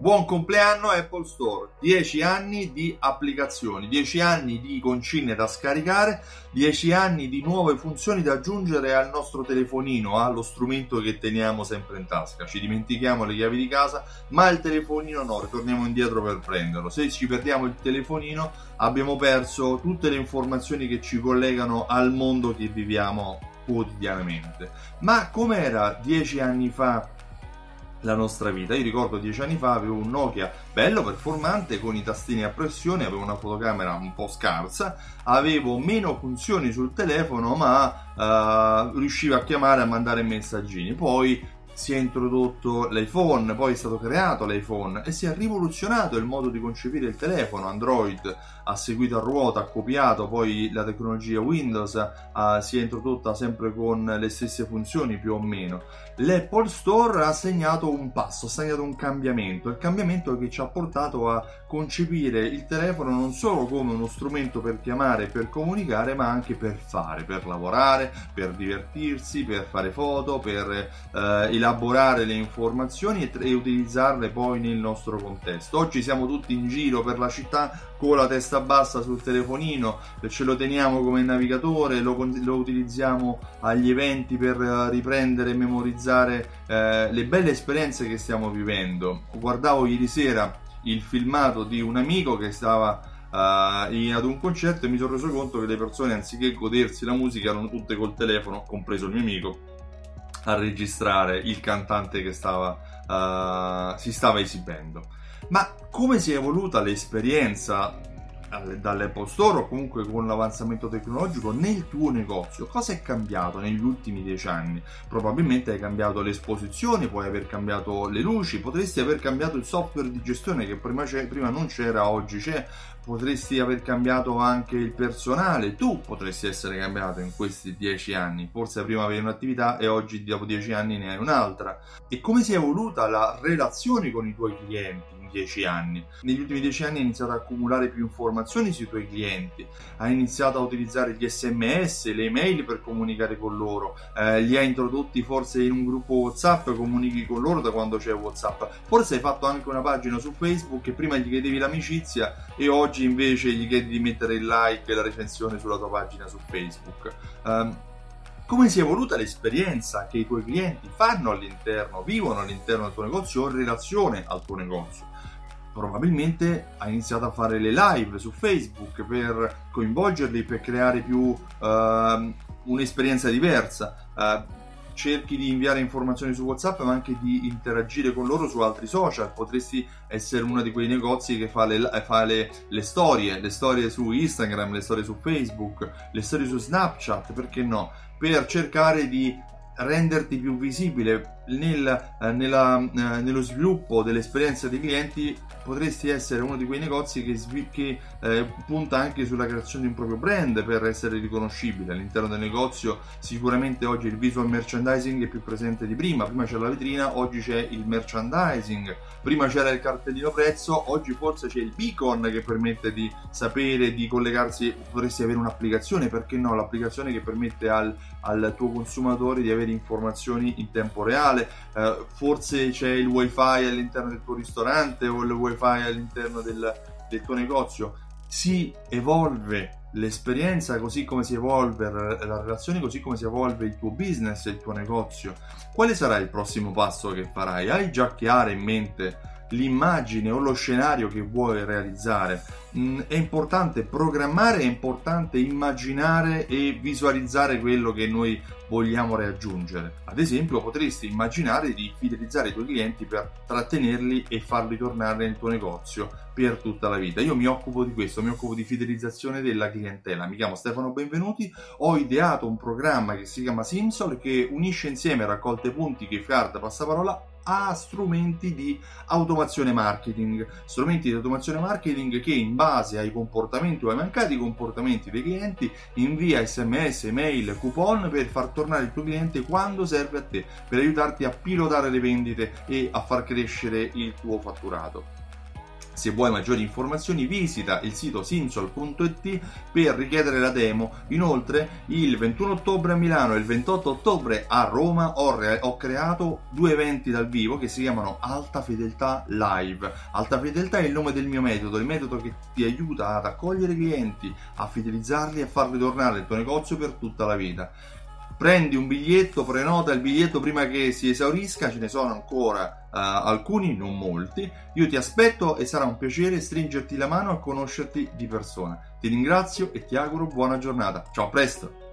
Buon compleanno Apple Store, 10 anni di applicazioni, 10 anni di concine da scaricare, 10 anni di nuove funzioni da aggiungere al nostro telefonino, allo strumento che teniamo sempre in tasca. Ci dimentichiamo le chiavi di casa, ma il telefonino no, ritorniamo indietro per prenderlo. Se ci perdiamo il telefonino abbiamo perso tutte le informazioni che ci collegano al mondo che viviamo quotidianamente. Ma com'era 10 anni fa la nostra vita. Io ricordo dieci anni fa avevo un Nokia bello, performante, con i tastini a pressione, avevo una fotocamera un po' scarsa, avevo meno funzioni sul telefono, ma uh, riuscivo a chiamare e a mandare messaggini. Poi si è introdotto l'iPhone, poi è stato creato l'iPhone e si è rivoluzionato il modo di concepire il telefono. Android ha seguito a ruota, ha copiato, poi la tecnologia Windows uh, si è introdotta sempre con le stesse funzioni più o meno. L'Apple Store ha segnato un passo, ha segnato un cambiamento, il cambiamento che ci ha portato a concepire il telefono non solo come uno strumento per chiamare per comunicare, ma anche per fare, per lavorare, per divertirsi, per fare foto, per uh, elaborare le informazioni e, e utilizzarle poi nel nostro contesto. Oggi siamo tutti in giro per la città con la testa bassa sul telefonino, ce lo teniamo come navigatore, lo, lo utilizziamo agli eventi per riprendere e memorizzare eh, le belle esperienze che stiamo vivendo. Guardavo ieri sera il filmato di un amico che stava Uh, ad un concerto e mi sono reso conto che le persone anziché godersi la musica erano tutte col telefono, compreso il mio amico, a registrare il cantante che stava, uh, si stava esibendo. Ma come si è evoluta l'esperienza dall'Apple Store o comunque con l'avanzamento tecnologico nel tuo negozio? Cosa è cambiato negli ultimi dieci anni? Probabilmente hai cambiato le esposizioni, puoi aver cambiato le luci, potresti aver cambiato il software di gestione che prima, prima non c'era, oggi c'è, potresti aver cambiato anche il personale, tu potresti essere cambiato in questi dieci anni, forse prima avevi un'attività e oggi dopo dieci anni ne hai un'altra. E come si è evoluta la relazione con i tuoi clienti? Dieci anni. Negli ultimi dieci anni hai iniziato ad accumulare più informazioni sui tuoi clienti, hai iniziato a utilizzare gli sms, le email per comunicare con loro, eh, li hai introdotti forse in un gruppo WhatsApp, comunichi con loro da quando c'è WhatsApp, forse hai fatto anche una pagina su Facebook e prima gli chiedevi l'amicizia e oggi invece gli chiedi di mettere il like e la recensione sulla tua pagina su Facebook. Um, come si è evoluta l'esperienza che i tuoi clienti fanno all'interno, vivono all'interno del tuo negozio o in relazione al tuo negozio probabilmente ha iniziato a fare le live su Facebook per coinvolgerli, per creare più uh, un'esperienza diversa. Uh, cerchi di inviare informazioni su WhatsApp, ma anche di interagire con loro su altri social. Potresti essere uno di quei negozi che fa le, fa le, le storie, le storie su Instagram, le storie su Facebook, le storie su Snapchat, perché no? Per cercare di renderti più visibile nel, eh, nella, eh, nello sviluppo dell'esperienza dei clienti potresti essere uno di quei negozi che, che eh, punta anche sulla creazione di un proprio brand per essere riconoscibile. All'interno del negozio sicuramente oggi il visual merchandising è più presente di prima. Prima c'era la vetrina oggi c'è il merchandising. Prima c'era il cartellino prezzo oggi forse c'è il beacon che permette di sapere di collegarsi. Potresti avere un'applicazione perché no? L'applicazione che permette al, al tuo consumatore di avere informazioni in tempo reale locale, eh, forse c'è il wifi all'interno del tuo ristorante o il wifi all'interno del, del tuo negozio. Si evolve l'esperienza così come si evolve la relazione, così come si evolve il tuo business e il tuo negozio. Quale sarà il prossimo passo che farai? Hai già chiaro in mente l'immagine o lo scenario che vuoi realizzare. Mm, è importante programmare, è importante immaginare e visualizzare quello che noi vogliamo raggiungere. Ad esempio, potresti immaginare di fidelizzare i tuoi clienti per trattenerli e farli tornare nel tuo negozio per tutta la vita. Io mi occupo di questo, mi occupo di fidelizzazione della clientela. Mi chiamo Stefano Benvenuti, ho ideato un programma che si chiama Simsol che unisce insieme raccolte punti, gift card, passaparola a strumenti di automazione marketing, strumenti di automazione marketing che in base ai comportamenti o ai mancati comportamenti dei clienti invia sms, email, coupon per far tornare il tuo cliente quando serve a te, per aiutarti a pilotare le vendite e a far crescere il tuo fatturato. Se vuoi maggiori informazioni visita il sito simsol.it per richiedere la demo. Inoltre il 21 ottobre a Milano e il 28 ottobre a Roma ho, re- ho creato due eventi dal vivo che si chiamano Alta Fedeltà Live. Alta Fedeltà è il nome del mio metodo, il metodo che ti aiuta ad accogliere clienti, a fidelizzarli e a farli tornare al tuo negozio per tutta la vita prendi un biglietto, prenota il biglietto prima che si esaurisca, ce ne sono ancora uh, alcuni, non molti. Io ti aspetto e sarà un piacere stringerti la mano e conoscerti di persona. Ti ringrazio e ti auguro buona giornata. Ciao, a presto!